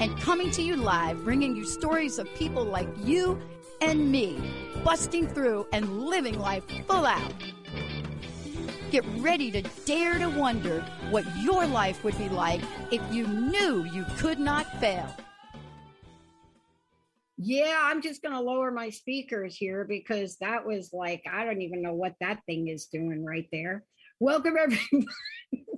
and coming to you live, bringing you stories of people like you and me, busting through and living life full out. Get ready to dare to wonder what your life would be like if you knew you could not fail. Yeah, I'm just going to lower my speakers here because that was like, I don't even know what that thing is doing right there. Welcome, everybody.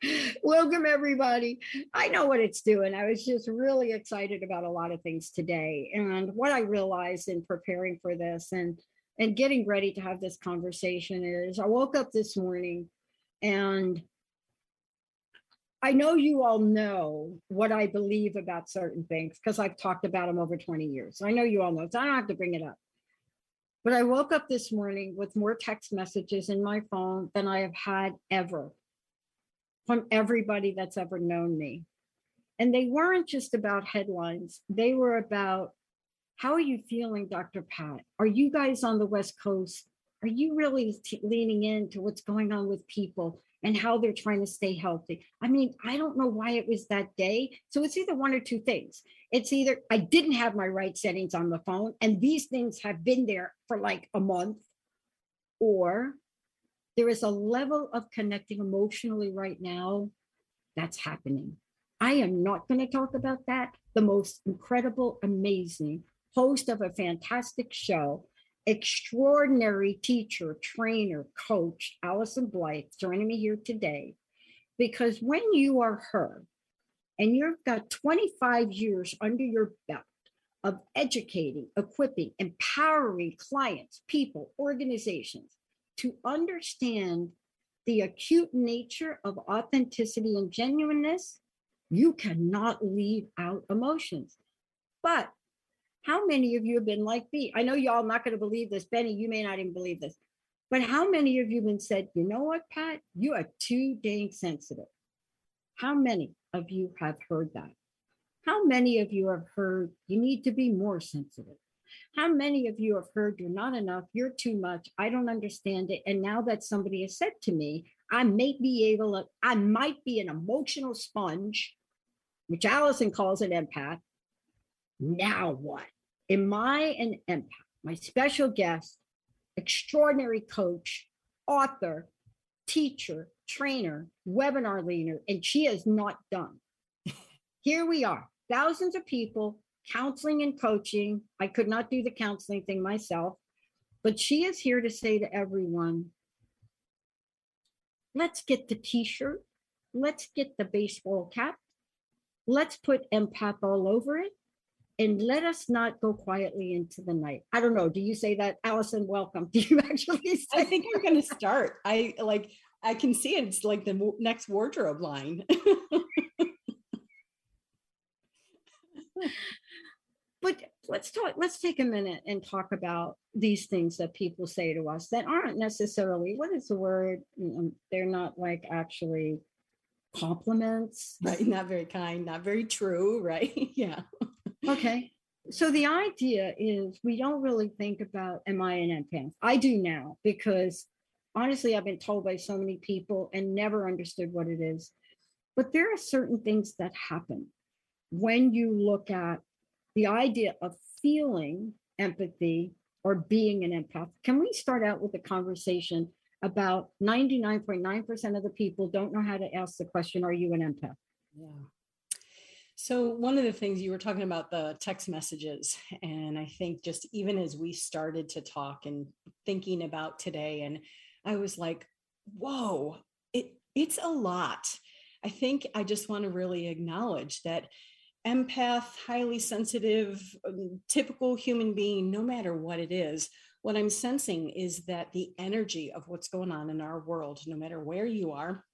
Welcome, everybody. I know what it's doing. I was just really excited about a lot of things today. And what I realized in preparing for this and and getting ready to have this conversation is I woke up this morning and I know you all know what I believe about certain things because I've talked about them over 20 years. I know you all know, so I don't have to bring it up. But I woke up this morning with more text messages in my phone than I have had ever from everybody that's ever known me. And they weren't just about headlines, they were about how are you feeling, Dr. Pat? Are you guys on the West Coast? Are you really t- leaning into what's going on with people and how they're trying to stay healthy? I mean, I don't know why it was that day. So it's either one or two things. It's either I didn't have my right settings on the phone and these things have been there for like a month, or there is a level of connecting emotionally right now that's happening. I am not going to talk about that. The most incredible, amazing host of a fantastic show, extraordinary teacher, trainer, coach, Allyson Blythe, joining me here today. Because when you are her and you've got 25 years under your belt of educating, equipping, empowering clients, people, organizations, to understand the acute nature of authenticity and genuineness, you cannot leave out emotions. But how many of you have been like me? I know y'all not going to believe this. Benny, you may not even believe this. But how many of you have been said, you know what, Pat? You are too dang sensitive. How many of you have heard that? How many of you have heard you need to be more sensitive? How many of you have heard you're not enough, you're too much, I don't understand it. And now that somebody has said to me, I may be able to, I might be an emotional sponge, which Allison calls an empath. Now what? Am I an empath? My special guest, extraordinary coach, author, teacher, trainer, webinar leader, and she is not done. Here we are, thousands of people counseling and coaching. I could not do the counseling thing myself, but she is here to say to everyone let's get the t shirt, let's get the baseball cap, let's put empath all over it. And let us not go quietly into the night. I don't know. Do you say that, Allyson? Welcome. Do you actually? Say I think I'm going to start. I like. I can see it. It's like the next wardrobe line. but let's talk let's take a minute and talk about these things that people say to us that aren't necessarily what is the word? Mm, they're not like actually compliments. Right not very kind not very true right? Yeah. Okay. So the idea is we don't really think about am i an empath? I do now because honestly i've been told by so many people and never understood what it is. But there are certain things that happen when you look at the idea of feeling empathy or being an empath. Can we start out with a conversation about 99.9% of the people don't know how to ask the question, Are you an empath? Yeah. So, one of the things you were talking about the text messages, and I think just even as we started to talk and thinking about today, and I was like, whoa, it, it's a lot. I think I just want to really acknowledge that empath, highly sensitive, um, typical human being, no matter what it is, what I'm sensing is that the energy of what's going on in our world, no matter where you are,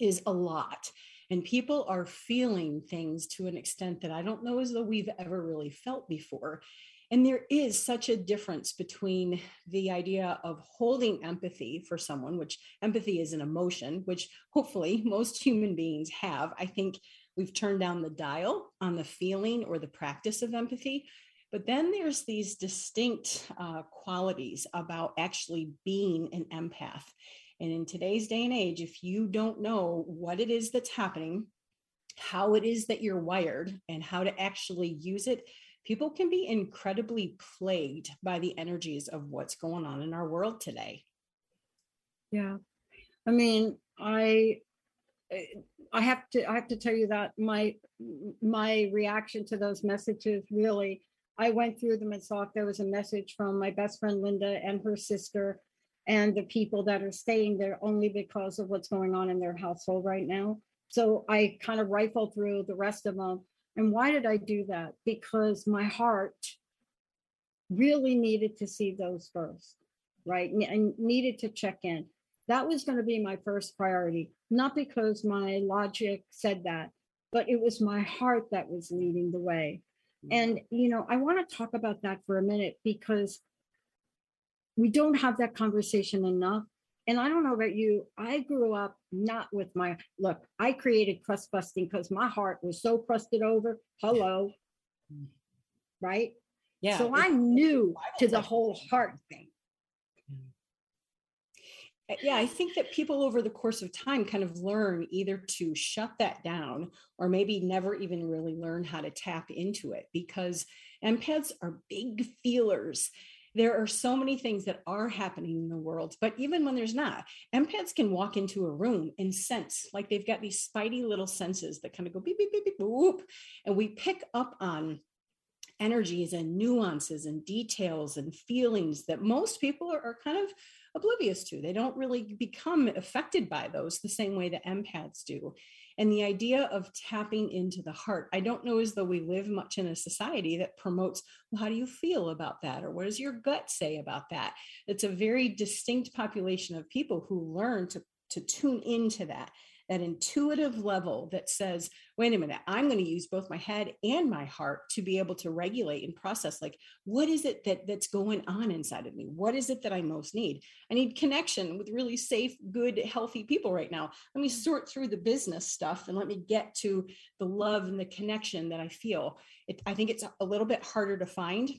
is a lot. and people are feeling things to an extent that I don't know as though we've ever really felt before. And there is such a difference between the idea of holding empathy for someone, which empathy is an emotion, which hopefully most human beings have. I think we've turned down the dial on the feeling or the practice of empathy. But then there's these distinct uh, qualities about actually being an empath. And in today's day and age, if you don't know what it is that's happening, how it is that you're wired, and how to actually use it, people can be incredibly plagued by the energies of what's going on in our world today. Yeah. I mean, I I have to I have to tell you that my my reaction to those messages really I went through them and saw there was a message from my best friend Linda and her sister and the people that are staying there only because of what's going on in their household right now. So I kind of rifled through the rest of them. And why did I do that? Because my heart really needed to see those first, right? And needed to check in. That was going to be my first priority, not because my logic said that, but it was my heart that was leading the way. And, you know, I want to talk about that for a minute because we don't have that conversation enough. And I don't know about you, I grew up not with my look, I created crust busting because my heart was so crusted over. Hello. Right? Yeah. So I knew to the whole heart thing. Uh, yeah, I think that people over the course of time kind of learn either to shut that down or maybe never even really learn how to tap into it because empaths are big feelers. There are so many things that are happening in the world but even when there's not empaths can walk into a room and sense like they've got these spidey little senses that kind of go beep beep beep beep whoop and we pick up on energies and nuances and details and feelings that most people are, are kind of oblivious to. They don't really become affected by those the same way that empaths do. And the idea of tapping into the heart i don't know as though we live much in a society that promotes well how do you feel about that? or what does your gut say about that? It's a very distinct population of people who learn to to tune into that that intuitive level that says, wait a minute, I'm going to use both my head and my heart to be able to regulate and process like, what is it that that's going on inside of me? What is it that I most need? I need connection with really safe, good, healthy people right now. Let me sort through the business stuff and let me get to the love and the connection that I feel. It, I think it's a little bit harder to find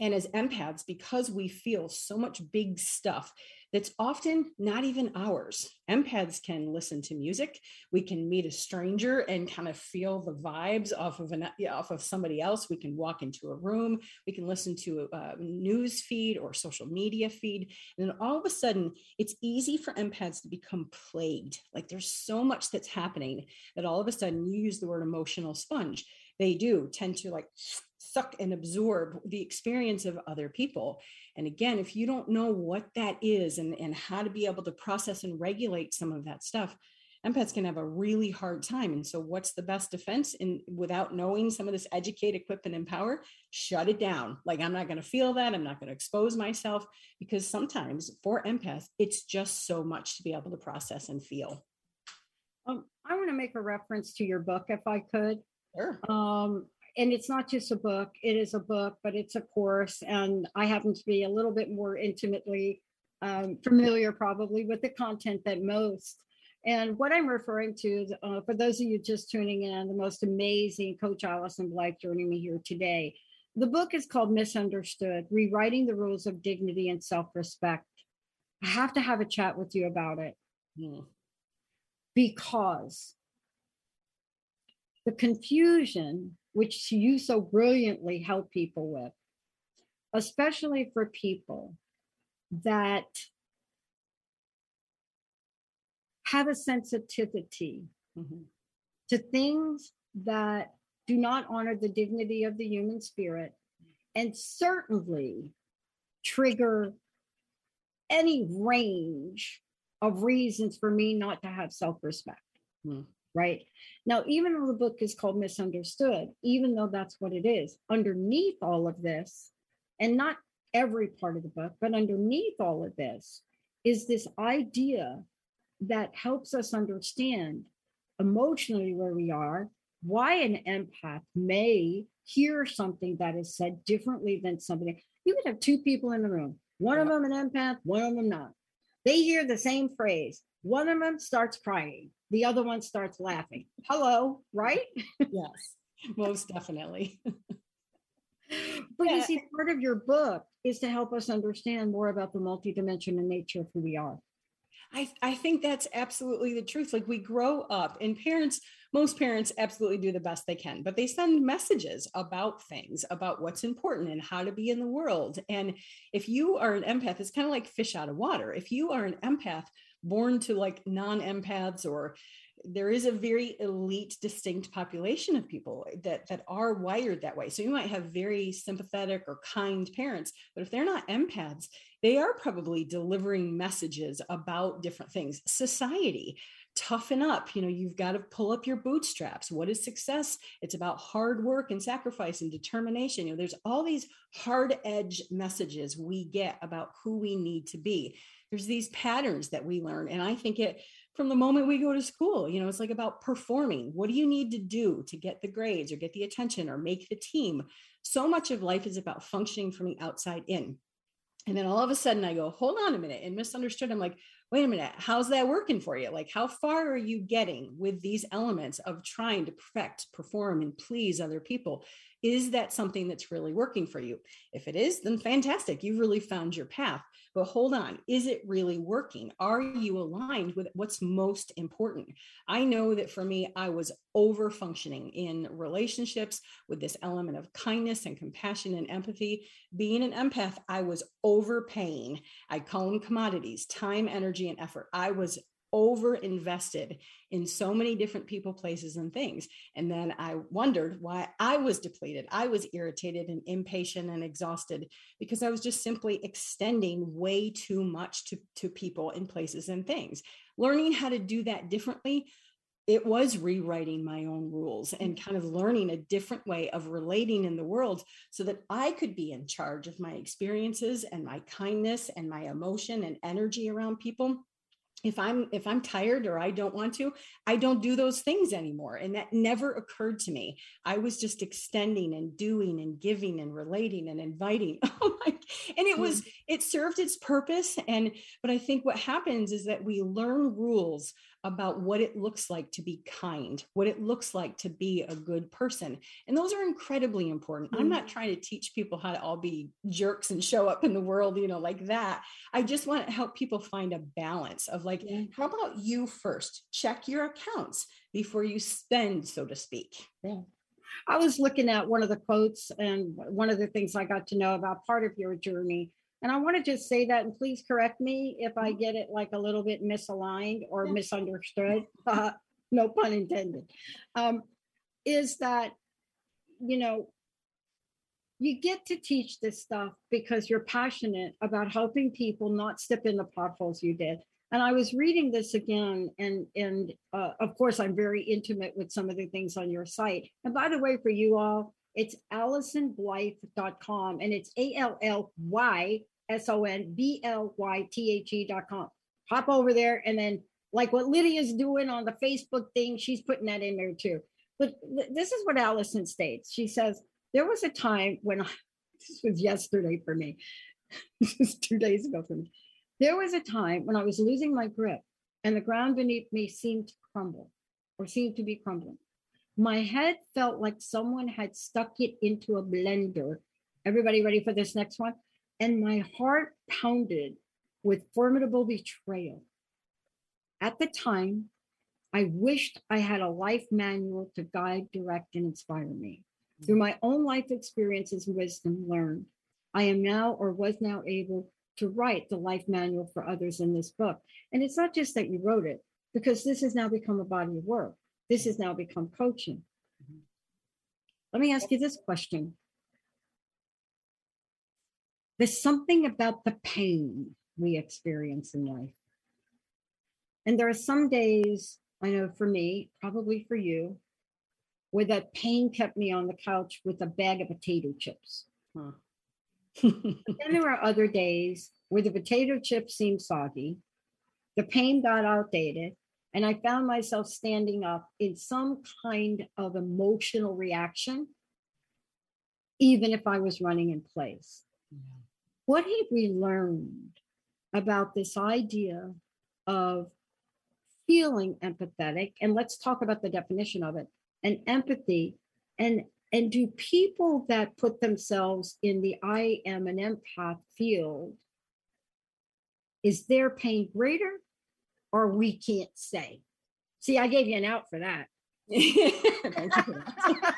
and as empaths, because we feel so much big stuff, that's often not even ours. Empaths can listen to music. We can meet a stranger and kind of feel the vibes off of an off of somebody else. We can walk into a room. We can listen to a, a news feed or social media feed, and then all of a sudden, it's easy for empaths to become plagued. Like there's so much that's happening that all of a sudden you use the word emotional sponge. They do tend to like suck and absorb the experience of other people. And again, if you don't know what that is and, and how to be able to process and regulate some of that stuff, empaths can have a really hard time. And so, what's the best defense in without knowing some of this educate, equip, and empower? Shut it down. Like, I'm not going to feel that. I'm not going to expose myself because sometimes for empaths, it's just so much to be able to process and feel. Um, I want to make a reference to your book, if I could. Sure. Um, and it's not just a book it is a book but it's a course and i happen to be a little bit more intimately um, familiar probably with the content than most. And what i'm referring to uh, for those of you just tuning in the most amazing coach allyson blythe joining me here today. The book is called misunderstood rewriting the rules of dignity and self-respect. I have to have a chat with you about it. Mm. because the confusion which you so brilliantly help people with, especially for people that have a sensitivity mm-hmm. to things that do not honor the dignity of the human spirit and certainly trigger any range of reasons for me not to have self respect. Mm right? Now, even though the book is called Misunderstood, even though that's what it is, underneath all of this, and not every part of the book, but underneath all of this is this idea that helps us understand emotionally where we are, why an empath may hear something that is said differently than somebody. You could have two people in the room, one of them an empath, one of them not. They hear the same phrase. One of them starts crying, the other one starts laughing. Hello, right? yes, most definitely. but yeah. you see, part of your book is to help us understand more about the multidimensional nature of who we are. I, I think that's absolutely the truth. Like we grow up, and parents, most parents absolutely do the best they can, but they send messages about things, about what's important and how to be in the world. And if you are an empath, it's kind of like fish out of water. If you are an empath born to like non empaths or there is a very elite distinct population of people that that are wired that way. So you might have very sympathetic or kind parents but if they're not empaths they are probably delivering messages about different things. Society toughen up. You know you've got to pull up your bootstraps. What is success? It's about hard work and sacrifice and determination. You know there's all these hard edge messages we get about who we need to be there's these patterns that we learn and i think it from the moment we go to school. You know, it's like about performing. What do you need to do to get the grades or get the attention or make the team? So much of life is about functioning from the outside in. And then all of a sudden I go, hold on a minute, and misunderstood. I'm like, wait a minute, how's that working for you? Like, how far are you getting with these elements of trying to perfect, perform, and please other people? Is that something that's really working for you? If it is, then fantastic. You've really found your path. But hold on, is it really working? Are you aligned with what's most important? I know that for me, I was over functioning in relationships with this element of kindness and compassion and empathy. Being an empath, I was overpaying. I them commodities, time, energy, and effort. I was over invested in so many different people, places, and things. And then I wondered why I was depleted. I was irritated and impatient and exhausted because I was just simply extending way too much to, to people and places and things. Learning how to do that differently it was rewriting my own rules and kind of learning a different way of relating in the world so that I could be in charge of my experiences and my kindness and my emotion and energy around people if i'm if i'm tired or i don't want to i don't do those things anymore and that never occurred to me. I was just extending and doing and giving and relating and inviting. Oh my and it was it served its purpose and but i think what happens is that we learn rules about what it looks like to be kind, what it looks like to be a good person. And those are incredibly important. Mm-hmm. I'm not trying to teach people how to all be jerks and show up in the world, you know, like that. I just want to help people find a balance of like, yeah. how about you first? Check your accounts before you spend, so to speak. Yeah. I was looking at one of the quotes, and one of the things I got to know about part of your journey and I want to just say that, and please correct me if I mm-hmm. get it like a little bit misaligned or misunderstood. Uh, no pun intended. Um, is that, you know, you get to teach this stuff because you're passionate about helping people not step in the potholes you did. And I was reading this again, and and uh, of course I'm very intimate with some of the things on your site. And by the way, for you all, it's AllysonBlythe.com and it's A L L Y S O N B L Y T H E.com. Hop over there and then, like what Lydia's doing on the Facebook thing, she's putting that in there too. But this is what Allyson states. She says, There was a time when I, this was yesterday for me, this is two days ago for me. There was a time when I was losing my grip and the ground beneath me seemed to crumble or seemed to be crumbling. My head felt like someone had stuck it into a blender. Everybody ready for this next one? And my heart pounded with formidable betrayal. At the time, I wished I had a life manual to guide, direct, and inspire me. Through my own life experiences and wisdom learned, I am now or was now able to write the life manual for others in this book. And it's not just that you wrote it, because this has now become a body of work. This has now become coaching. Let me ask you this question. There's something about the pain we experience in life. And there are some days, I know for me, probably for you, where that pain kept me on the couch with a bag of potato chips. Huh. then there are other days where the potato chips seem soggy, the pain got outdated, And I found myself standing up in some kind of emotional reaction, even if I was running in place. Yeah. What have we learned about this idea of feeling empathetic? And let's talk about the definition of it and empathy. And and do people that put themselves in the I am an empath field, is their pain greater or we can't say? See, I gave you an out for that.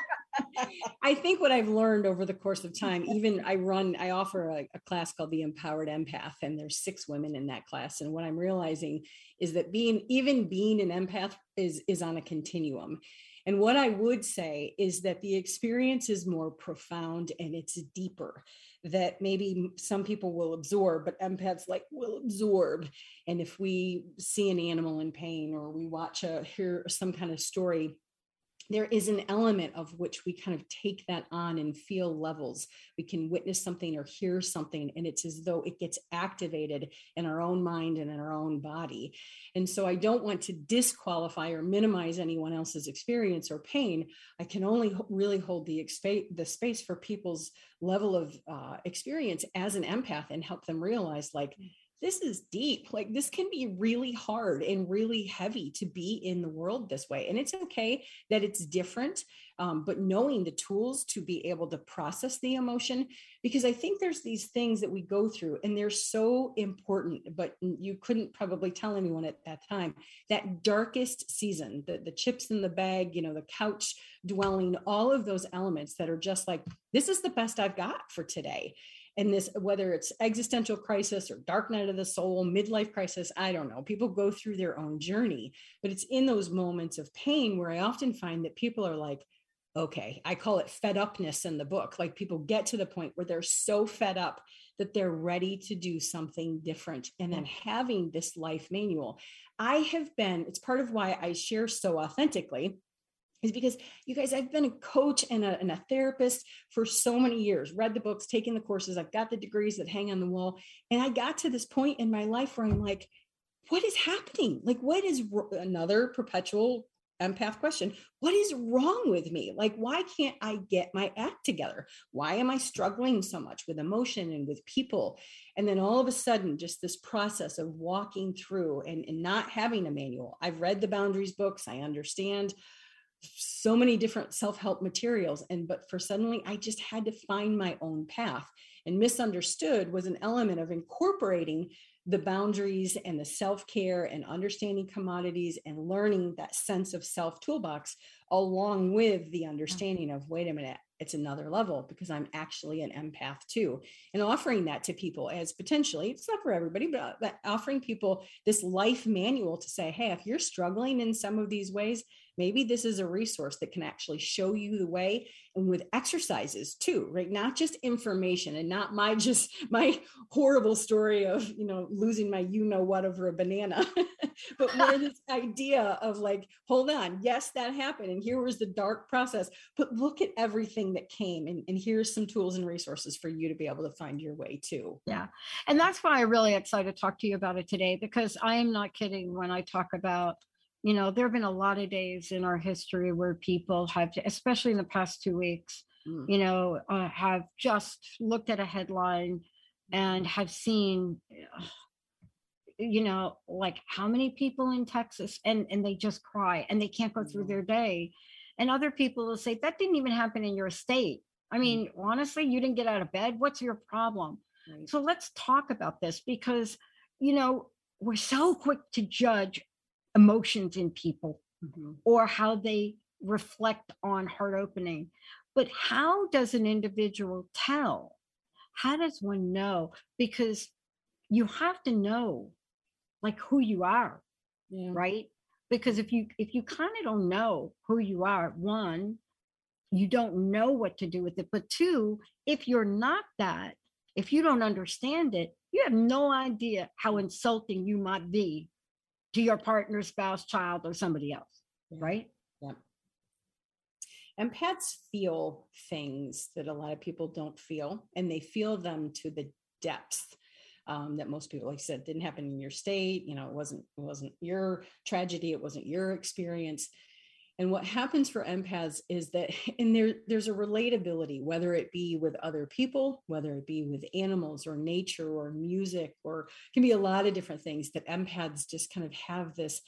I think what I've learned over the course of time, even I run, I offer a, a, class called the Empowered Empath, and there's six women in that class. And what I'm realizing is that being even being an empath is is on a continuum. And what I would say is that the experience is more profound and it's deeper that maybe some people will absorb, but empaths like will absorb. And if we see an animal in pain or we watch a hear some kind of story, there is an element of which we kind of take that on and feel levels. We can witness something or hear something, and it's as though it gets activated in our own mind and in our own body. And so I don't want to disqualify or minimize anyone else's experience or pain. I can only really hold the, expa- the space for people's level of uh, experience as an empath and help them realize, like, this is deep. Like this can be really hard and really heavy to be in the world this way. And it's okay that it's different, um, but knowing the tools to be able to process the emotion, because I think there's these things that we go through and they're so important, but you couldn't probably tell anyone at that time. That darkest season, the, the chips in the bag, you know, the couch dwelling, all of those elements that are just like, this is the best I've got for today and this whether it's existential crisis or dark night of the soul midlife crisis i don't know. People go through their own journey but it's in those moments of pain where i often find that people are like okay i call it fed upness in the book. Like people get to the point where they're so fed up that they're ready to do something different. And then mm. having this life manual i have been it's part of why i share so authentically is because you guys, I've been a coach and a, and a, therapist for so many years, read the books, taken the courses, I've got the degrees that hang on the wall. And I got to this point in my life where I'm like, what is happening? Like, what is another perpetual empath question? What is wrong with me? Like, why can't I get my act together? Why am I struggling so much with emotion and with people? And then all of a sudden, just this process of walking through and, and not having a manual. I've read the boundaries books, I understand so many different self-help materials and but for suddenly i just had to find my own path. And misunderstood was an element of incorporating the boundaries and the self-care and understanding commodities and learning that sense of self toolbox along with the understanding of wait a minute it's another level because i'm actually an empath too. And offering that to people as potentially it's not for everybody but, uh, but offering people this life manual to say hey if you're struggling in some of these ways maybe this is a resource that can actually show you the way and with exercises too right? Not just information and not my just my horrible story of you know losing my you know what over a banana but more this idea of like hold on yes that happened and here was the dark process but look at everything that came and, and here's some tools and resources for you to be able to find your way too yeah and that's why i'm really excited to talk to you about it today because i am not kidding when i talk about you know, there have been a lot of days in our history where people have, especially in the past two weeks, mm. you know, uh, have just looked at a headline and have seen, you know, like how many people in Texas, and and they just cry and they can't go through mm. their day, and other people will say that didn't even happen in your state. I mm. mean, mm. honestly, you didn't get out of bed. What's your problem? Right. So let's talk about this because, you know, we're so quick to judge emotions in people mm-hmm. or how they reflect on heart opening. But how does an individual tell? How does one know? Because you have to know like who you are, yeah. right? Because if you if you kind of don't know who you are, one, you don't know what to do with it. But two, if you're not that, if you don't understand it, you have no idea how insulting you might be to your partner, spouse, child, or somebody else, yeah. right? Yeah. Empaths feel things that a lot of people don't feel, and they feel them to the depth um, that most people, like I said, didn't happen in your state. You know, it wasn't it wasn't your tragedy, it wasn't your experience. And what happens for empaths is that, and there, there's a relatability, whether it be with other people, whether it be with animals or nature or music, or can be a lot of different things that empaths just kind of have this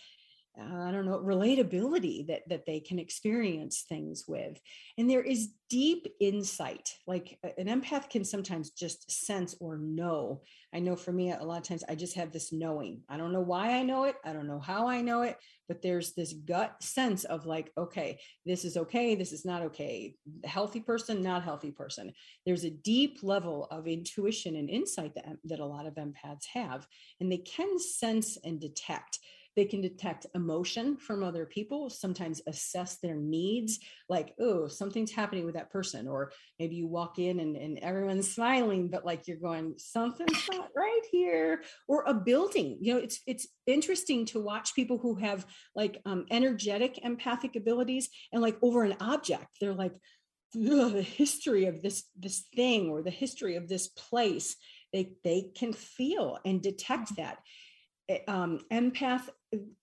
I don't know, relatability that that they can experience things with. And there is deep insight. Like an empath can sometimes just sense or know. I know for me, a lot of times I just have this knowing. I don't know why I know it. I don't know how I know it, but there's this gut sense of like, okay, this is okay. This is not okay. Healthy person, not healthy person. There's a deep level of intuition and insight that, that a lot of empaths have, and they can sense and detect they can detect emotion from other people, sometimes assess their needs, like, oh, something's happening with that person. Or maybe you walk in and, and everyone's smiling, but like you're going, something's not right here. Or a building. You know, it's it's interesting to watch people who have like um, energetic empathic abilities and like over an object, they're like, the history of this this thing or the history of this place they they can feel and detect that um, empath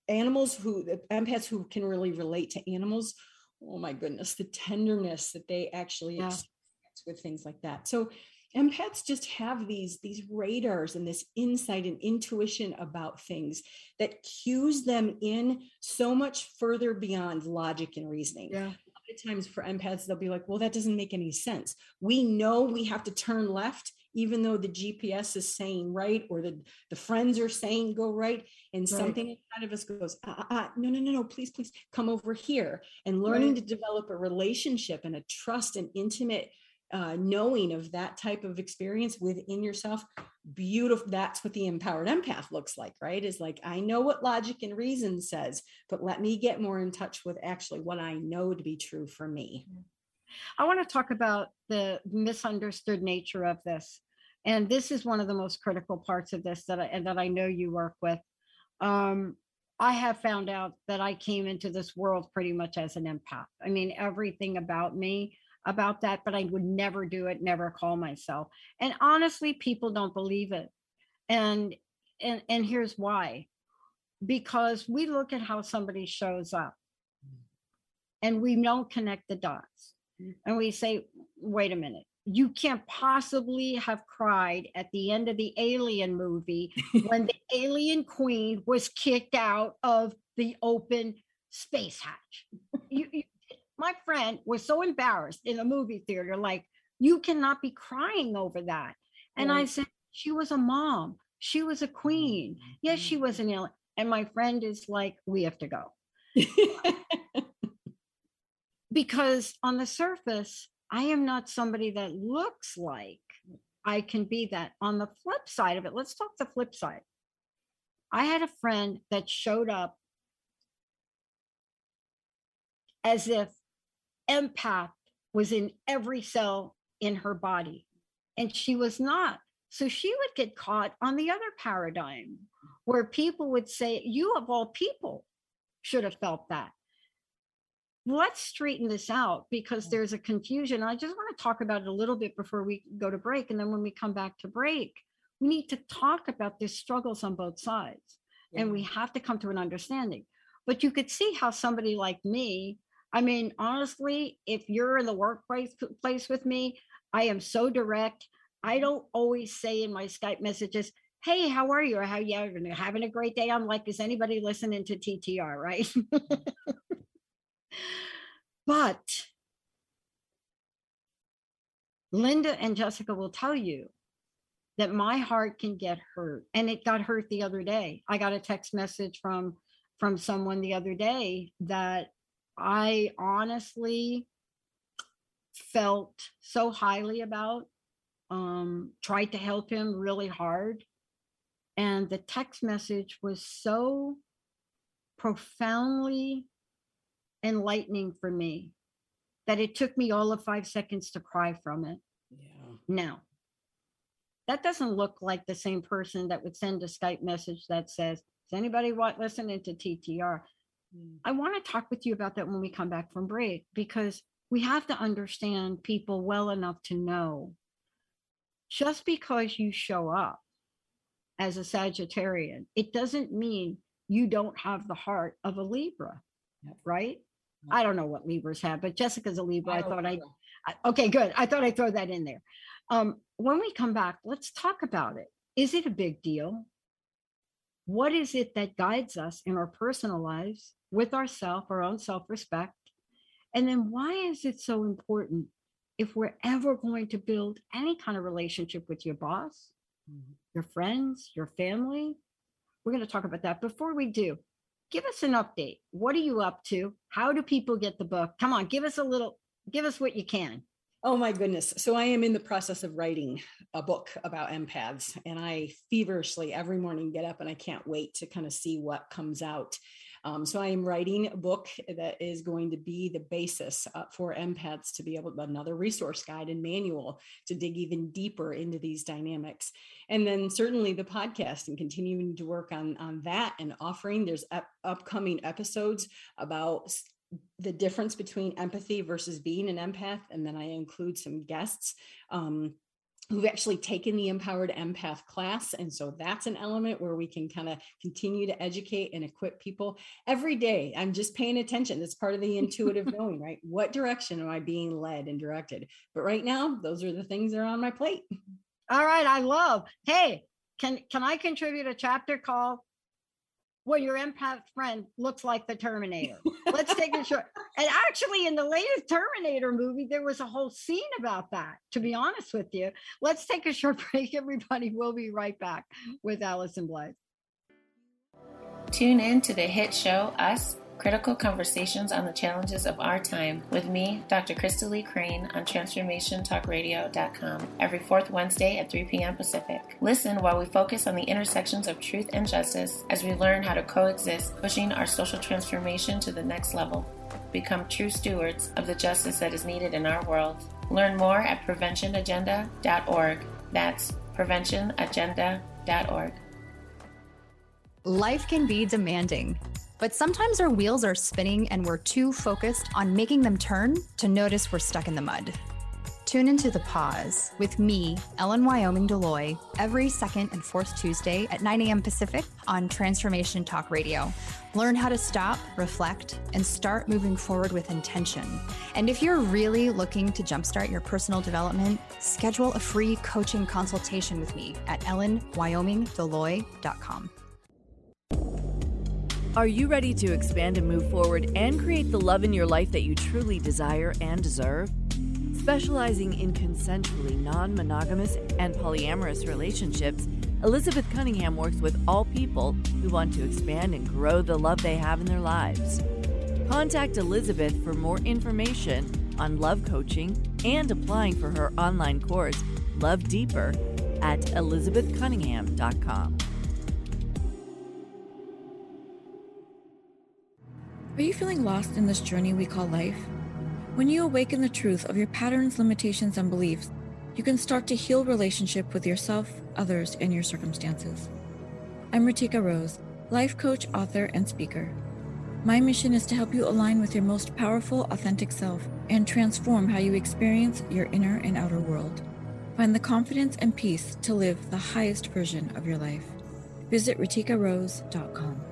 animals who empaths who can really relate to animals. Oh my goodness the tenderness that they actually yeah. experience with things like that. So empaths just have these these radars and this insight and intuition about things that cues them in so much further beyond logic and reasoning. Yeah. At times for empaths they'll be like well that doesn't make any sense. We know we have to turn left even though the GPS is saying right or the, the friends are saying go right, and right. something inside of us goes, ah, ah, ah, no, no, no, no, please, please come over here. And learning right. to develop a relationship and a trust and intimate uh, knowing of that type of experience within yourself beautiful that's what the empowered empath looks like right is like i know what logic and reason says but let me get more in touch with actually what i know to be true for me I want to talk about the misunderstood nature of this. And this is one of the most critical parts of this that I, and that I know you work with. Um, I have found out that I came into this world pretty much as an empath. I mean, everything about me about that, but I would never do it, never call myself. And honestly, people don't believe it. And and and here's why. Because we look at how somebody shows up and we don't connect the dots and we say, wait a minute, you can't possibly have cried at the end of the Alien movie when the alien queen was kicked out of the open space hatch. You, you, my friend was so embarrassed in the movie theater, like, you cannot be crying over that. And. I said, she was a mom. She was a queen. Yes, she mm-hmm. was an alien. And my friend is like, we have to go. because on the surface, I am not somebody that looks like I can be that. On the flip side of it, let's talk the flip side. I had a friend that showed up as if empath was in every cell in her body, and she was not. So she would get caught on the other paradigm where people would say, You of all people should have felt that let's straighten this out because mm. there's a confusion. I just want to talk about it a little bit before we go to break. And then when we come back to break, we need to talk about the struggles on both sides. Yeah. And we have to come to an understanding. But you could see how somebody like me, I mean, honestly, if you're in the workplace place with me, I am so direct. I don't always say in my Skype messages, hey, how are you? Or how you having a great day? I'm like, is anybody listening to TTR, right? But Linda and Jessica will tell you that my heart can get hurt and it got hurt the other day. I got a text message from from someone the other day that I honestly felt so highly about um tried to help him really hard and the text message was so profoundly enlightening for me that it took me all of five seconds to cry from it. Yeah. Now, that doesn't look like the same person that would send a Skype message that says, Is anybody want listening to TTR? Mm. I want to talk with you about that when we come back from break because we have to understand people well enough to know just because you show up as a Sagittarian, it doesn't mean you don't have the heart of a Libra, right? Yep. I don't know what Libras have, but Jessica's a Libra. I, I thought I, I, okay, good. I thought I'd throw that in there. Um, when we come back, let's talk about it. Is it a big deal? What is it that guides us in our personal lives with ourself, our own self respect? And then why is it so important if we're ever going to build any kind of relationship with your boss, mm-hmm. your friends, your family? We're going to talk about that. Before we do, give us an update. What are you up to? How do people get the book? Come on, give us a little, give us what you can. Oh my goodness. So I am in the process of writing a book about empaths and I feverishly every morning get up and I can't wait to kind of see what comes out. Um, so I am writing a book that is going to be the basis uh, for empaths to be able to another resource guide and manual to dig even deeper into these dynamics. And then certainly the podcast and continuing to work on, on that and offering there's up, upcoming episodes about the difference between empathy versus being an empath. And then I include some guests um, who've actually taken the empowered empath class. And so that's an element where we can kind of continue to educate and equip people every day. I'm just paying attention. That's part of the intuitive knowing, right? What direction am I being led and directed? But right now, those are the things that are on my plate. All right. I love, hey, can can I contribute a chapter called where your empath friend looks like the Terminator. Let's take a short. And actually, in the latest Terminator movie, there was a whole scene about that. To be honest with you, let's take a short break, everybody. We'll be right back with Allyson Blythe. Tune in to the hit show Us critical conversations on the challenges of our time with me, Dr. Krista Lee Crane, on TransformationTalkRadio.com every fourth Wednesday at 3 p.m. Pacific. Listen while we focus on the intersections of truth and justice as we learn how to coexist, pushing our social transformation to the next level. Become true stewards of the justice that is needed in our world. Learn more at preventionagenda.org. That's preventionagenda.org. Life can be demanding. But sometimes our wheels are spinning and we're too focused on making them turn to notice we're stuck in the mud. Tune into The Pause with me, Ellen Wyoming Deloy, every second and fourth Tuesday at 9 a.m. Pacific on Transformation Talk Radio. Learn how to stop, reflect, and start moving forward with intention. And if you're really looking to jumpstart your personal development, schedule a free coaching consultation with me at ellenwyomingdeloy.com. Are you ready to expand and move forward and create the love in your life that you truly desire and deserve? Specializing in consensually non monogamous and polyamorous relationships, Elizabeth Cunningham works with all people who want to expand and grow the love they have in their lives. Contact Elizabeth for more information on love coaching and applying for her online course, Love Deeper, at elizabethcunningham.com. Are you feeling lost in this journey we call life? When you awaken the truth of your patterns, limitations, and beliefs, you can start to heal relationship with yourself, others, and your circumstances. I'm Ritika Rose, life coach, author, and speaker. My mission is to help you align with your most powerful, authentic self and transform how you experience your inner and outer world. Find the confidence and peace to live the highest version of your life. Visit ritikarose.com.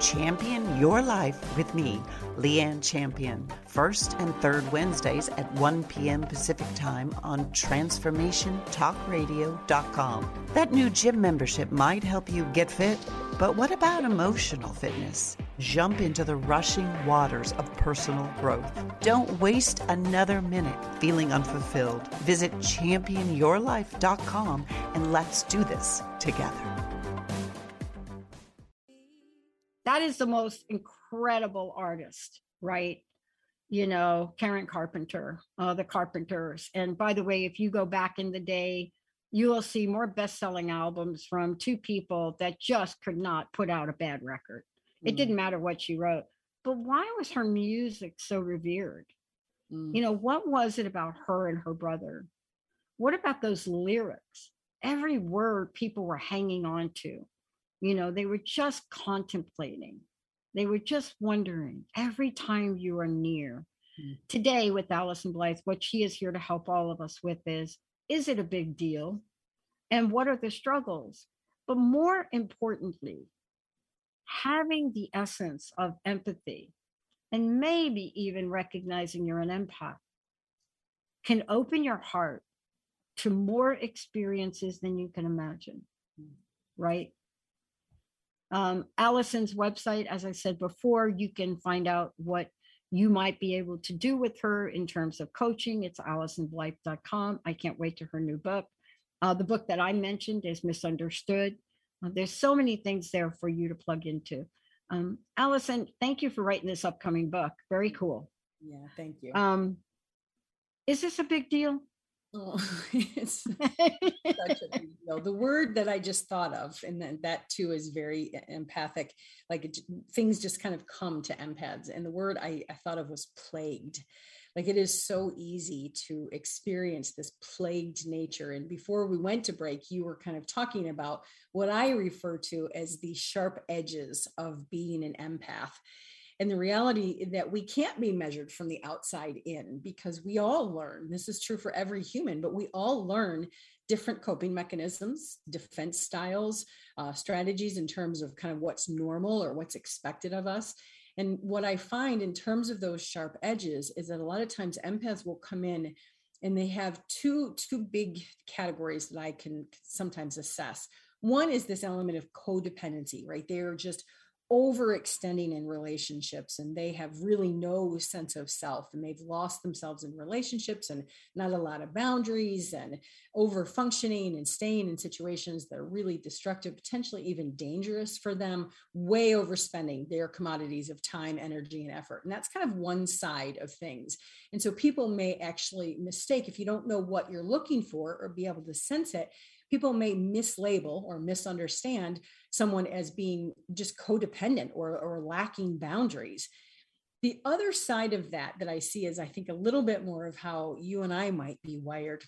Champion Your Life with me, Leanne Champion, first and third Wednesdays at 1 p.m. Pacific Time on TransformationTalkRadio.com. That new gym membership might help you get fit, but what about emotional fitness? Jump into the rushing waters of personal growth. Don't waste another minute feeling unfulfilled. Visit championyourlife.com and let's do this together that is the most incredible artist, right? You know, Karen Carpenter, uh, the Carpenters. And by the way, if you go back in the day, you will see more best-selling albums from two people that just could not put out a bad record. Mm. It didn't matter what she wrote. But why was her music so revered? Mm. You know, what was it about her and her brother? What about those lyrics? Every word people were hanging on to. You know, they were just contemplating. They were just wondering every time you are near. Mm. Today, with Allyson Blythe, what she is here to help all of us with is is it a big deal? and what are the struggles. But more importantly, having the essence of empathy and maybe even recognizing you're an empath can open your heart to more experiences than you can imagine. Right? Um, Allyson's website, as I said before, you can find out what you might be able to do with her in terms of coaching. It's allysonblythe.com. I can't wait to her new book. Uh, the book that I mentioned is Misunderstood. Uh, there's so many things there for you to plug into. Um, Allyson, thank you for writing this upcoming book. Very cool. Yeah, thank you. Um, is this a big deal? Oh, it's a. The word that I just thought of, and then that too is very empathic. Like it, things just kind of come to empaths, and the word I, I thought of was plagued. Like it is so easy to experience this plagued nature. And before we went to break, you were kind of talking about what I refer to as the sharp edges of being an empath and the reality that we can't be measured from the outside in because we all learn. This is true for every human but we all learn different coping mechanisms defense styles uh, strategies in terms of kind of what's normal or what's expected of us. And what i find in terms of those sharp edges is that a lot of times empaths will come in and they have two two big categories that i can sometimes assess. One is this element of codependency right? They're just overextending in relationships and they have really no sense of self and they've lost themselves in relationships and not a lot of boundaries and over functioning and staying in situations that are really destructive potentially even dangerous for them way overspending their commodities of time energy and effort. And that's kind of one side of things. And so people may actually mistake if you don't know what you're looking for or be able to sense it people may mislabel or misunderstand someone as being just codependent or, or lacking boundaries. The other side of that that I see is I think a little bit more of how you and I might be wired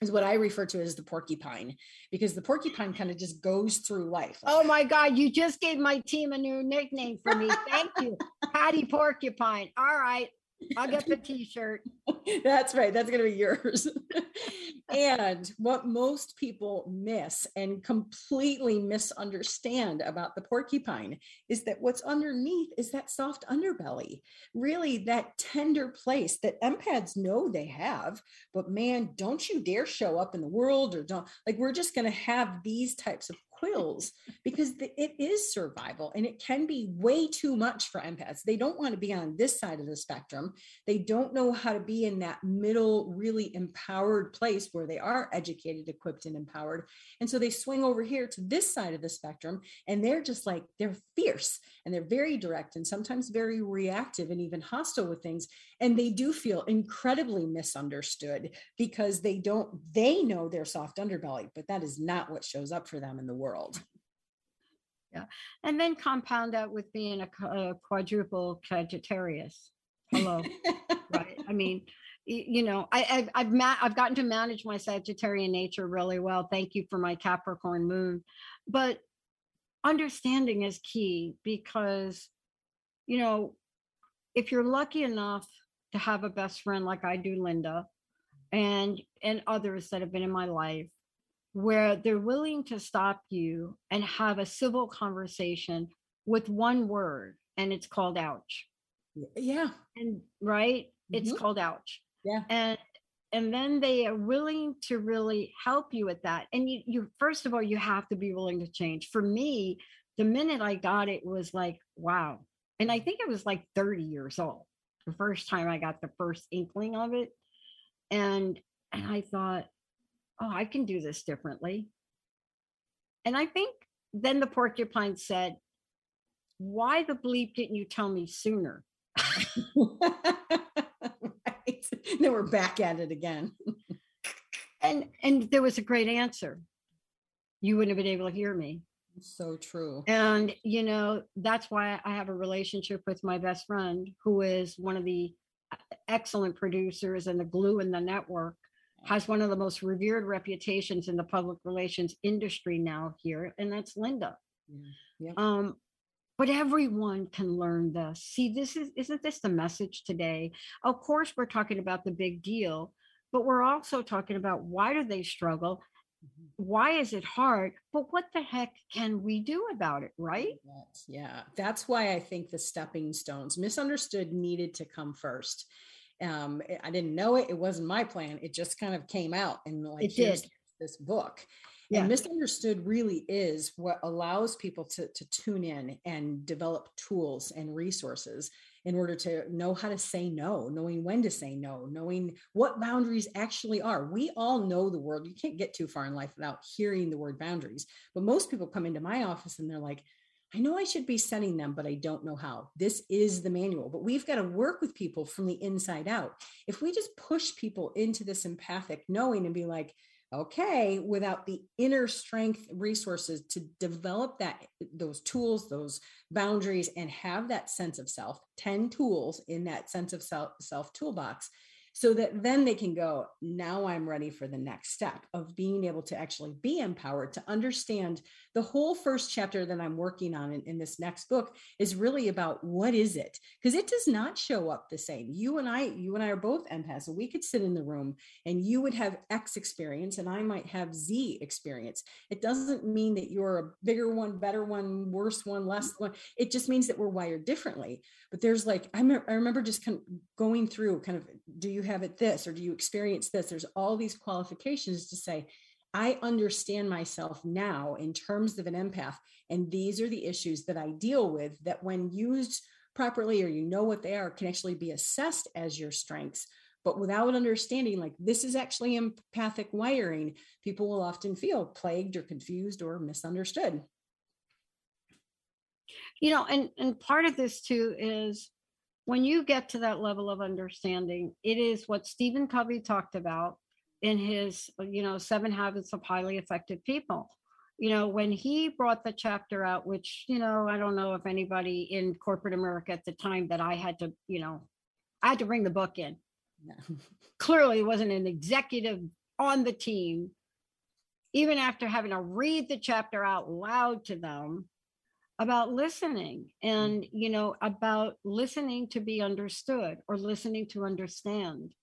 is what I refer to as the porcupine, because the porcupine kind of just goes through life. Oh my God, you just gave my team a new nickname for me. Thank you. Patty Porcupine. All right. I'll get the t-shirt. That's right. That's going to be yours. and what most people miss and completely misunderstand about the porcupine is that what's underneath is that soft underbelly, really that tender place that empaths know they have. But man, don't you dare show up in the world or don't like we're just going to have these types of quills because the, it is survival and it can be way too much for empaths. They don't want to be on this side of the spectrum. They don't know how to be in that middle, really empowered place where they are educated, equipped, and empowered. And so they swing over here to this side of the spectrum and they're just like, they're fierce and they're very direct and sometimes very reactive and even hostile with things. And they do feel incredibly misunderstood because they don't, they know their soft underbelly, but that is not what shows up for them in the world. Yeah. And then compound that with being a, a quadruple Sagittarius. Hello. right. I mean, you know, I, I've I've, ma- I've gotten to manage my Sagittarian nature really well. Thank you for my Capricorn moon, but understanding is key because, you know, if you're lucky enough to have a best friend like I do, Linda, and and others that have been in my life, where they're willing to stop you and have a civil conversation with one word and it's called ouch. Yeah. And right? Mm-hmm. it's called ouch. Yeah. And and then they are willing to really help you with that. And you, you first of all you have to be willing to change. For me the minute i got it was like wow. And i think it was like 30 years old the first time i got the first inkling of it and and i thought oh, I can do this differently. And I think then the porcupine said, why the bleep didn't you tell me sooner? right. Then we're back at it again. and and there was a great answer. You wouldn't have been able to hear me. So true. And you know, that's why I have a relationship with my best friend who is one of the uh, excellent producers and the glue in the network has one of the most revered reputations in the public relations industry now here, and that's Linda. Yeah. Um, but everyone can learn this. See, this is isn't this the message today? Of course, we're talking about the big deal, but we're also talking about why do they struggle? Mm-hmm. why is it hard? But what the heck can we do about it, right? Yeah, that's why I think the stepping stones misunderstood needed to come first. Um, I didn't know it; it wasn't my plan. It just kind of came out, and like it did. this book. Yeah. And misunderstood really is what allows people to, to tune in and develop tools and resources in order to know how to say no, knowing when to say no, knowing what boundaries actually are. We all know the world. You can't get too far in life without hearing the word boundaries. But most people come into my office and they're like, I know I should be setting them, but I don't know how. This is the manual, but we've got to work with people from the inside out. If we just push people into this empathic knowing and be like, okay without the inner strength resources to develop that those tools those boundaries and have that sense of self 10 tools in that sense of self self toolbox so that then they can go, now I'm ready for the next step of being able to actually be empowered to understand the whole first chapter that I'm working on in, in this next book is really about what is it? Because it does not show up the same. You and I, you and I are both empaths. So we could sit in the room and you would have X experience and I might have Z experience. It doesn't mean that you're a bigger one, better one, worse one, less one. It just means that we're wired differently. But there's like, I, me- I remember just kind of going through kind of, do you have it this or do you experience this? There's all these qualifications to say i understand myself now in terms of an empath and these are the issues that i deal with that when used properly or you know what they are can actually be assessed as your strengths. But without understanding like this is actually empathic wiring people will often feel plagued or confused or misunderstood. You know and and part of this too is when you get to that level of understanding, it is what Stephen Covey talked about in his, you know, Seven Habits of Highly Effective People. You know, when he brought the chapter out, which, you know, I don't know if anybody in corporate America at the time that I had to, you know, I had to bring the book in. No. Clearly, wasn't an executive on the team. Even after having to read the chapter out loud to them, about listening mm. and you know about listening to be understood or listening to understand.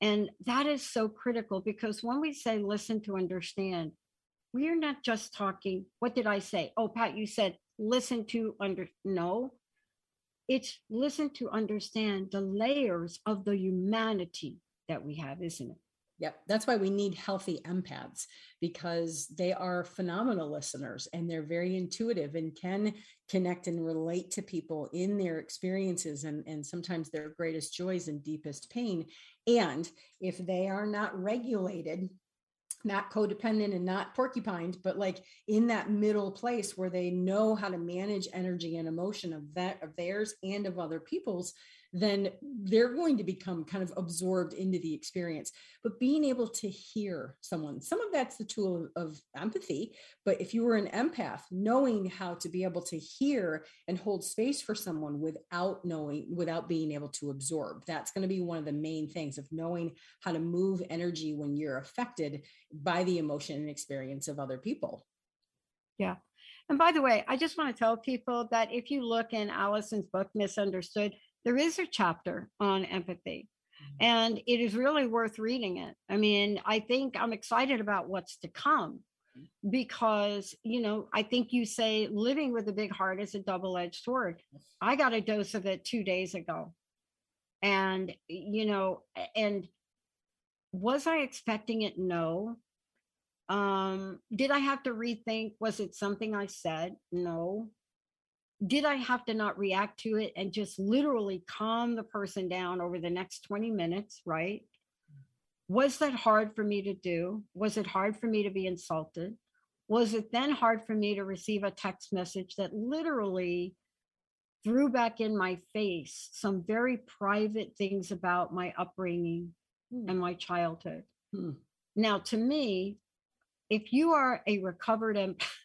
And that is so critical because when we say listen to understand we are not just talking what did i say? Oh pat you said listen to under no. It's listen to understand the layers of the humanity that we have isn't it Yep. That's why we need healthy empaths because they are phenomenal listeners and they're very intuitive and can connect and relate to people in their experiences and, and sometimes their greatest joys and deepest pain. And if they are not regulated, not codependent and not porcupined, but like in that middle place where they know how to manage energy and emotion of that of theirs and of other people's, then they're going to become kind of absorbed into the experience. But being able to hear someone, some of that's the tool of empathy. But if you were an empath, knowing how to be able to hear and hold space for someone without knowing, without being able to absorb, that's going to be one of the main things of knowing how to move energy when you're affected by the emotion and experience of other people. Yeah. And by the way, I just want to tell people that if you look in Allyson's book, Misunderstood, there is a chapter on empathy mm-hmm. and it is really worth reading it. I mean, I think I'm excited about what's to come mm-hmm. because, you know, I think you say living with a big heart is a double edged sword. I got a dose of it two days ago. And, you know, and was I expecting it? No. Um, did I have to rethink? Was it something I said? No did I have to not react to it and just literally calm the person down over the next 20 minutes, right? Was that hard for me to do? Was it hard for me to be insulted? Was it then hard for me to receive a text message that literally threw back in my face some very private things about my upbringing hmm. and my childhood? Hmm. Now, to me, if you are a recovered empath,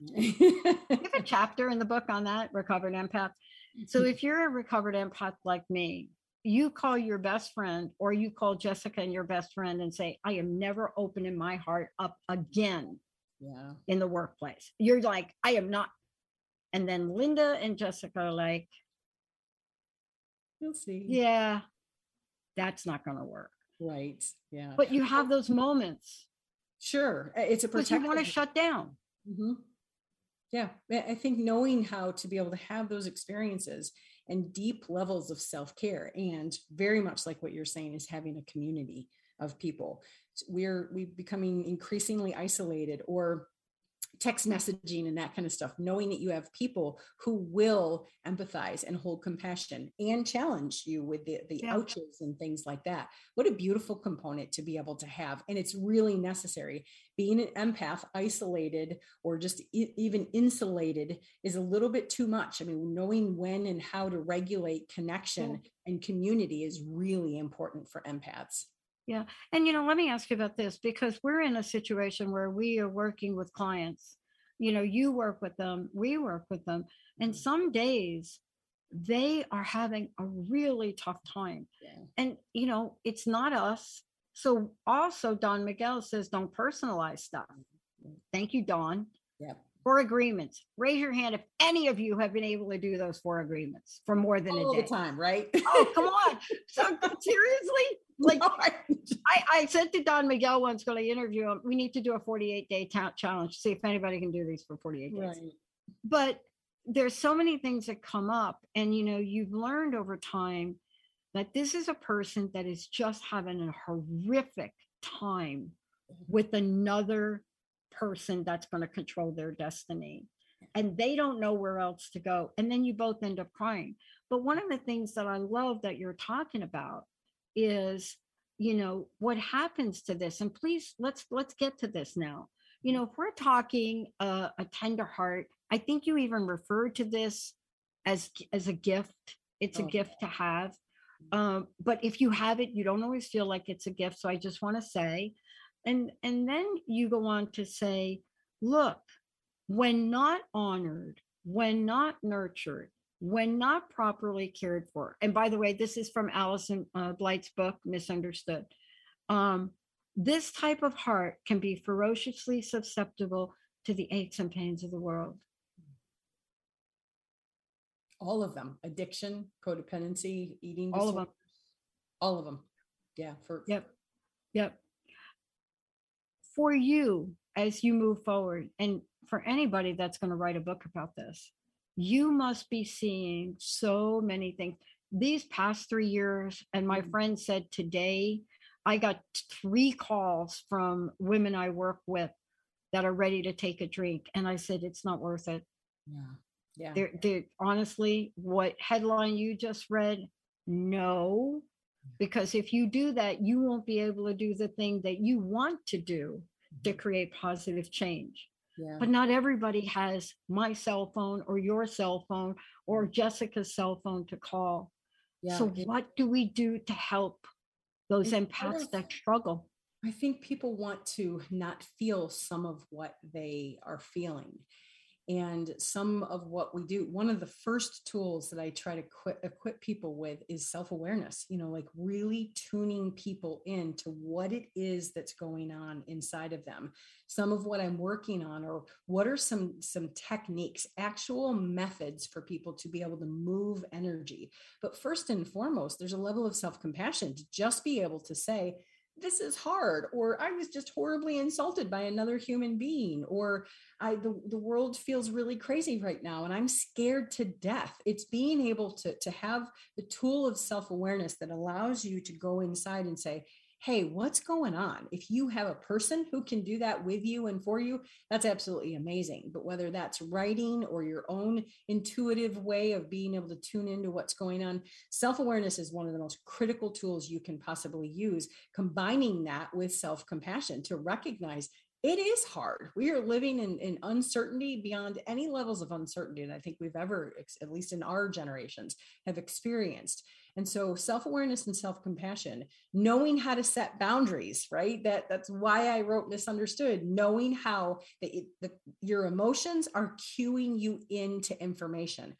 you have a chapter in the book on that, recovered empath. So if you're a recovered empath like me, you call your best friend or you call Jessica and your best friend and say, I am never opening my heart up again yeah. in the workplace. You're like, I am not. And then Linda and Jessica are like, You'll see. Yeah, that's not going to work. Right. Yeah. But you have those moments Sure. It's a because you want to shut down. Mm-hmm. Yeah. I think knowing how to be able to have those experiences and deep levels of self care, and very much like what you're saying, is having a community of people. We're we becoming increasingly isolated or text messaging and that kind of stuff, knowing that you have people who will empathize and hold compassion and challenge you with the, the yeah. ouches and things like that. What a beautiful component to be able to have. And it's really necessary. Being an empath, isolated or just I- even insulated is a little bit too much. I mean, knowing when and how to regulate connection yeah. and community is really important for empaths. Yeah. And, you know, let me ask you about this because we're in a situation where we are working with clients. You know, you work with them, we work with them. And mm-hmm. some days they are having a really tough time. Yeah. And, you know, it's not us. So also, Don Miguel says don't personalize stuff. Mm-hmm. Thank you, Don. Yeah. Four agreements. Raise your hand if any of you have been able to do those four agreements for more than All a day. the time, right? oh, come on. So seriously, like I, I said to Don Miguel once when I interview him, we need to do a 48 day challenge, to see if anybody can do these for 48 days. Right. But there's so many things that come up, and you know, you've learned over time that this is a person that is just having a horrific time mm-hmm. with another person that's going to control their destiny. And they don't know where else to go and then you both end up crying. But one of the things that i love that you're talking about is you know what happens to this and please let's let's get to this now. You know if we're talking uh, a tender heart i think you even referred to this as as a gift. It's a gift to have. Um, but if you have it you don't always feel like it's a gift so i just want to say and and then you go on to say look when not honored when not nurtured when not properly cared for. And by the way, this is from Allyson uh, Blythe's book, Misunderstood. Um, this type of heart can be ferociously susceptible to the aches and pains of the world. All of them addiction, codependency, eating all of them. All of them. Yeah. For yep. Yep. For you, as you move forward, and for anybody that's going to write a book about this, you must be seeing so many things. These past three years and my mm-hmm. friend said today i got three calls from women i work with that are ready to take a drink and i said it's not worth it. Yeah yeah. They're, they're honestly what headline you just read no because if you do that you won't be able to do the thing that you want to do to mm-hmm. create positive change yeah. But not everybody has my cell phone or your cell phone or Jessica's cell phone to call. Yeah. So, what do we do to help those empaths that struggle? I think people want to not feel some of what they are feeling and some of what we do one of the first tools that i try to equip people with is self-awareness you know like really tuning people in to what it is that's going on inside of them. Some of what i'm working on or what are some some techniques actual methods for people to be able to move energy? But first and foremost there's a level of self-compassion to just be able to say this is hard or i was just horribly insulted by another human being or i the, the world feels really crazy right now and i'm scared to death. It's being able to to have the tool of self-awareness that allows you to go inside and say hey, what's going on? If you have a person who can do that with you and for you, that's absolutely amazing. But whether that's writing or your own intuitive way of being able to tune into what's going on, self awareness is one of the most critical tools you can possibly use, combining that with self compassion to recognize it is hard. We are living in, in uncertainty beyond any levels of uncertainty that I think we've ever, at least in our generations, have experienced. And so self-awareness and self-compassion, knowing how to set boundaries, right? That that's why I wrote misunderstood, knowing how the, your emotions are cueing you into information.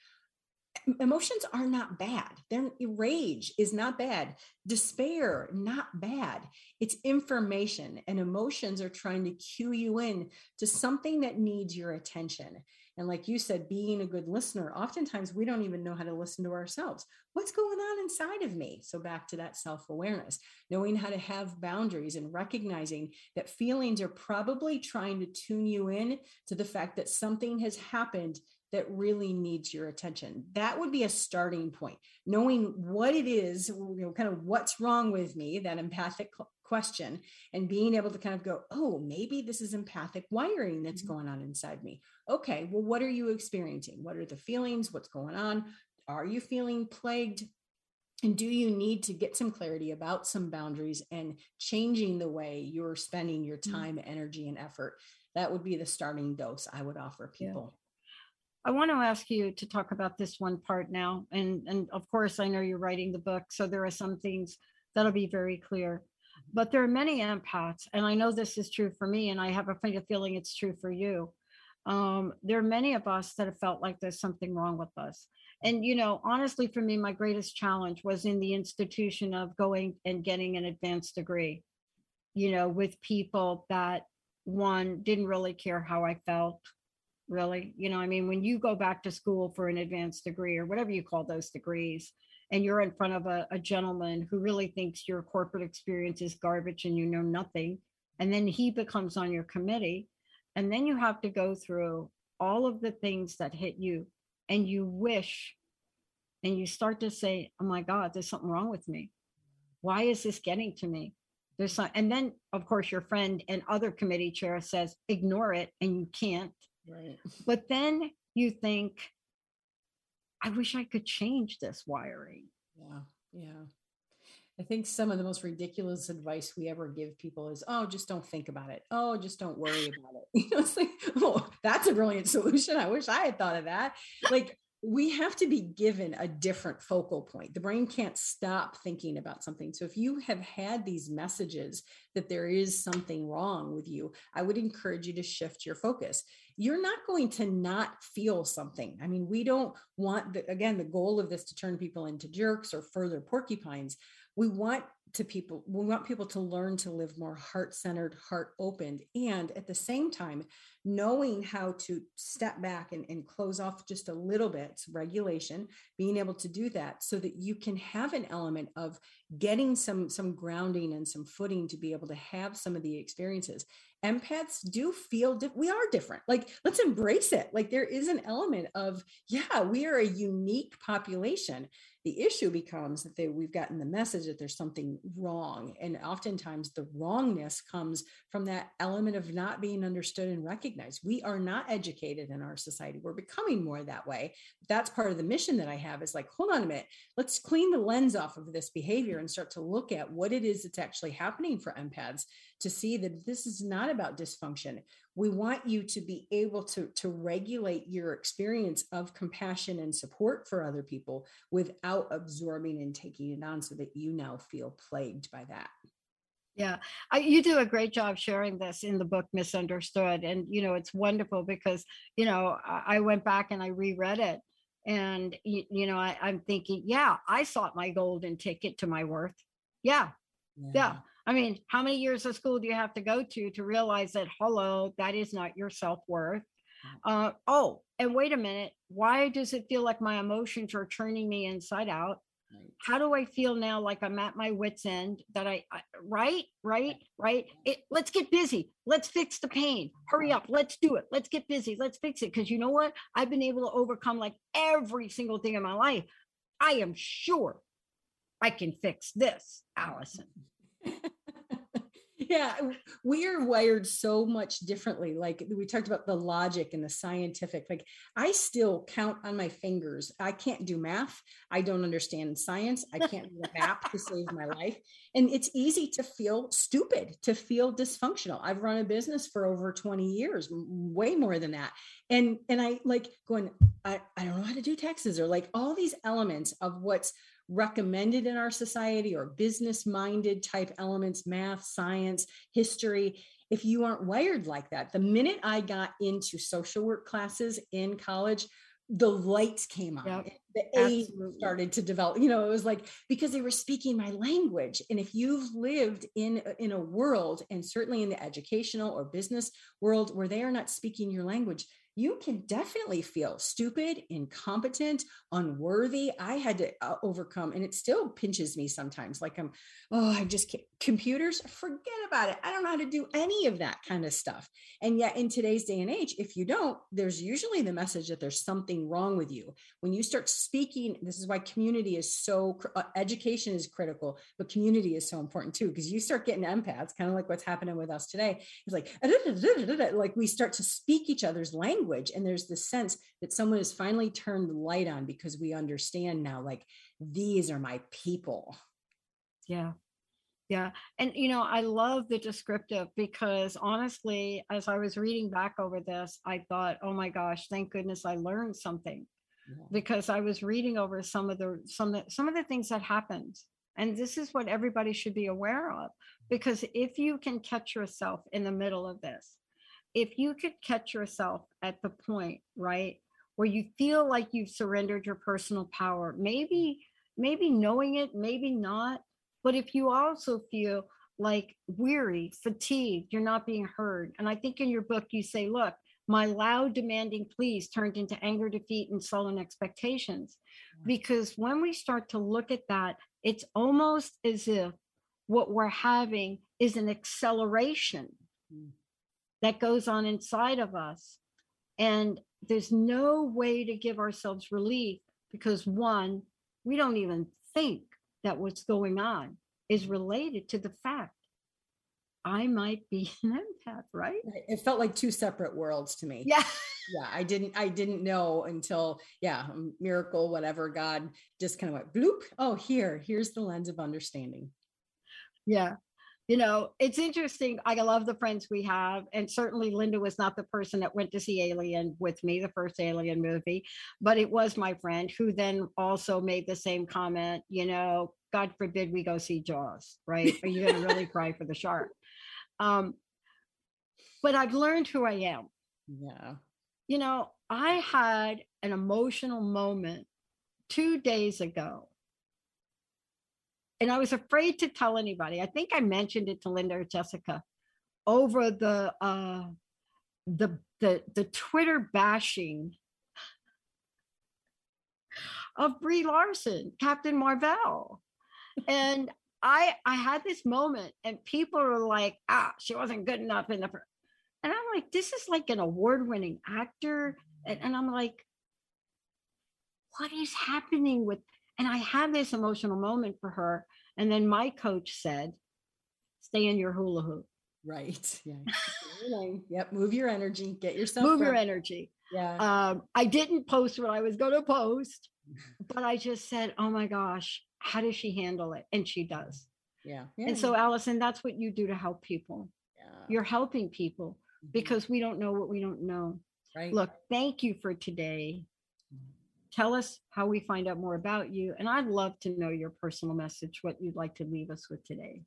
Emotions are not bad. Their rage is not bad. Despair, not bad. It's information, and emotions are trying to cue you in to something that needs your attention. And like you said, being a good listener, oftentimes we don't even know how to listen to ourselves. What's going on inside of me? So, back to that self awareness, knowing how to have boundaries and recognizing that feelings are probably trying to tune you in to the fact that something has happened that really needs your attention. That would be a starting point. Knowing what it is, you know, kind of what's wrong with me, that empathic question, and being able to kind of go, oh, maybe this is empathic wiring that's mm-hmm. going on inside me. Okay, well, what are you experiencing? What are the feelings? What's going on? Are you feeling plagued? And do you need to get some clarity about some boundaries and changing the way you're spending your mm-hmm. time, energy, and effort? That would be the starting dose I would offer people. Yeah. I want to ask you to talk about this one part now. And, and of course, I know you're writing the book, so there are some things that'll be very clear. But there are many empaths, and I know this is true for me, and I have a feeling it's true for you. Um, there are many of us that have felt like there's something wrong with us. And, you know, honestly, for me, my greatest challenge was in the institution of going and getting an advanced degree, you know, with people that one didn't really care how I felt really you know i mean when you go back to school for an advanced degree or whatever you call those degrees and you're in front of a, a gentleman who really thinks your corporate experience is garbage and you know nothing and then he becomes on your committee and then you have to go through all of the things that hit you and you wish and you start to say oh my god there's something wrong with me. Why is this getting to me? There's some and then of course your friend and other committee chair says ignore it and you can't Right. But then you think, I wish I could change this wiring. Yeah. Yeah. I think some of the most ridiculous advice we ever give people is, oh, just don't think about it. Oh, just don't worry about it. You know, it's like, oh, that's a brilliant solution. I wish I had thought of that. Like, we have to be given a different focal point. The brain can't stop thinking about something. So if you have had these messages that there is something wrong with you, I would encourage you to shift your focus. You're not going to not feel something. I mean, we don't want the, again, the goal of this to turn people into jerks or further porcupines. We want to people we want people to learn to live more heart-centered heart opened and at the same time knowing how to step back and, and close off just a little bit regulation being able to do that so that you can have an element of getting some some grounding and some footing to be able to have some of the experiences. Empaths do feel we are different. Like let's embrace it. Like there is an element of yeah we are a unique population the issue becomes that they, we've gotten the message that there's something wrong. And oftentimes the wrongness comes from that element of not being understood and recognized. We are not educated in our society. We're becoming more that way. That's part of the mission that I have is like, hold on a minute, let's clean the lens off of this behavior and start to look at what it is that's actually happening for empaths to see that this is not about dysfunction. We want you to be able to, to regulate your experience of compassion and support for other people without absorbing and taking it on so that you now feel plagued by that. Yeah I, you do a great job sharing this in the book misunderstood. And you know it's wonderful because you know i, I went back and i reread it. And you, you know I, i'm thinking yeah i sought my golden ticket to my worth. Yeah. Yeah, yeah I mean, how many years of school do you have to go to to realize that, hello, that is not your self worth? Mm. Uh, oh, and wait a minute. Why does it feel like my emotions are turning me inside out? How do I feel now like I'm at my wits' end? That I, I right, right, right. It, let's get busy. Let's fix the pain. Hurry up. Let's do it. Let's get busy. Let's fix it. Because you know what? I've been able to overcome like every single thing in my life. I am sure I can fix this, Allyson. yeah we are wired so much differently like we talked about the logic and the scientific like i still count on my fingers. I can't do math. I don't understand science. I can't do a map to save my life. And it's easy to feel stupid to feel dysfunctional. I've run a business for over 20 years way more than that. And and i like going i, I don't know how to do taxes or like all these elements of what's recommended in our society or business minded type elements, math, science, history. If you aren't wired like that, the minute I got into social work classes in college, the lights came on. Yep, the A started to develop. You know, it was like because they were speaking my language. And if you've lived in in a world, and certainly in the educational or business world where they are not speaking your language, you can definitely feel stupid, incompetent, unworthy. I had to uh, overcome, and it still pinches me sometimes. Like I'm, oh, I just can't. Computers, forget about it. I don't know how to do any of that kind of stuff. And yet, in today's day and age, if you don't, there's usually the message that there's something wrong with you. When you start speaking, this is why community is so, uh, education is critical, but community is so important too, because you start getting empaths, kind of like what's happening with us today. It's like, like we start to speak each other's language language and there's this sense that someone has finally turned the light on because we understand now like these are my people. Yeah. Yeah and you know i love the descriptive because honestly as i was reading back over this i thought oh my gosh thank goodness i learned something. Yeah. because i was reading over some of the some of the, some of the things that happened and this is what everybody should be aware of because if you can catch yourself in the middle of this if you could catch yourself at the point, right, where you feel like you've surrendered your personal power, maybe, maybe knowing it, maybe not, but if you also feel like weary, fatigued, you're not being heard. And I think in your book, you say, look, my loud demanding pleas turned into anger, defeat, and sullen expectations. Because when we start to look at that, it's almost as if what we're having is an acceleration. Mm. That goes on inside of us. And there's no way to give ourselves relief because one, we don't even think that what's going on is related to the fact I might be an empath, right? It felt like two separate worlds to me. Yeah. Yeah. I didn't, I didn't know until, yeah, miracle, whatever, God just kind of went bloop. Oh, here, here's the lens of understanding. Yeah you know, it's interesting. I love the friends we have. And certainly Linda was not the person that went to see Alien with me, the first Alien movie, but it was my friend who then also made the same comment, you know, God forbid we go see Jaws, right? Are you going to really cry for the shark? Um, but I've learned who I am. Yeah. You know, I had an emotional moment two days ago and I was afraid to tell anybody. I think I mentioned it to Linda or Jessica over the uh, the the the Twitter bashing of Brie Larson, Captain Marvel, and I I had this moment, and people were like, "Ah, she wasn't good enough in the," and I'm like, "This is like an award-winning actor," and, and I'm like, "What is happening with?" And I had this emotional moment for her. And then my coach said, stay in your hula hoop. Right. Yeah. yep. Move your energy. Get yourself. Move your energy. Yeah. Um, I didn't post what I was going to post, but I just said, oh my gosh, how does she handle it? And she does. Yeah. yeah. And so, Allyson, that's what you do to help people. Yeah. You're helping people mm-hmm. because we don't know what we don't know. Right. Look, thank you for today tell us how we find out more about you. And I'd love to know your personal message, what you'd like to leave us with today.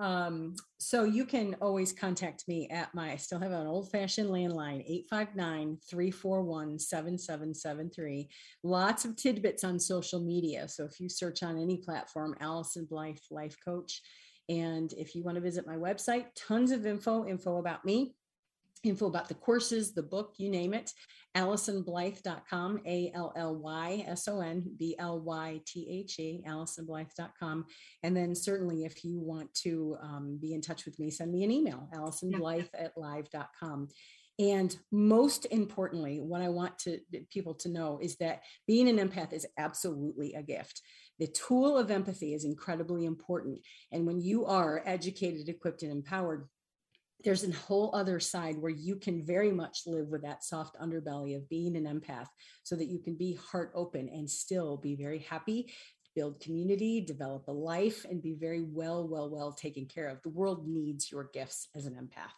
Um, so you can always contact me at my, I still have an old fashioned landline, 859 341 7773. Lots of tidbits on social media. So if you search on any platform, Allyson Blythe Life Coach. And if you want to visit my website, tons of info, info about me, info about the courses, the book, you name it, allysonblythe.com, A L L Y S O N B L Y T H E, allysonblythe.com. And then certainly if you want to um, be in touch with me, send me an email, allysonblythe at live.com. And most importantly, what I want to people to know is that being an empath is absolutely a gift. The tool of empathy is incredibly important. And when you are educated, equipped, and empowered, there's a whole other side where you can very much live with that soft underbelly of being an empath so that you can be heart open and still be very happy build community develop a life and be very well well well taken care of. The world needs your gifts as an empath.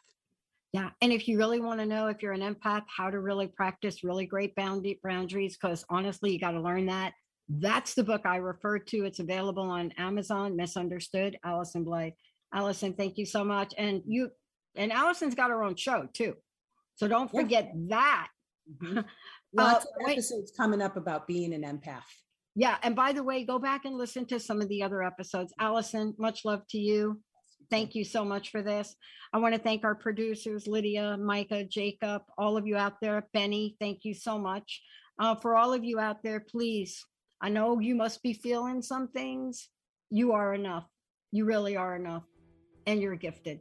Yeah and if you really want to know if you're an empath how to really practice really great boundaries because honestly you got to learn that. That's the book i refer to. It's available on amazon misunderstood allyson blythe allyson thank you so much. And you and Allyson's got her own show too. So don't forget yeah. that. Mm-hmm. lots uh, of episodes coming up about being an empath. Yeah. And by the way, go back and listen to some of the other episodes. Allyson, much love to you. Thank you so much for this. I want to thank our producers, Lydia, Micah, Jacob, all of you out there. Benny, thank you so much. Uh, for all of you out there, please, I know you must be feeling some things. You are enough. You really are enough. And you're gifted.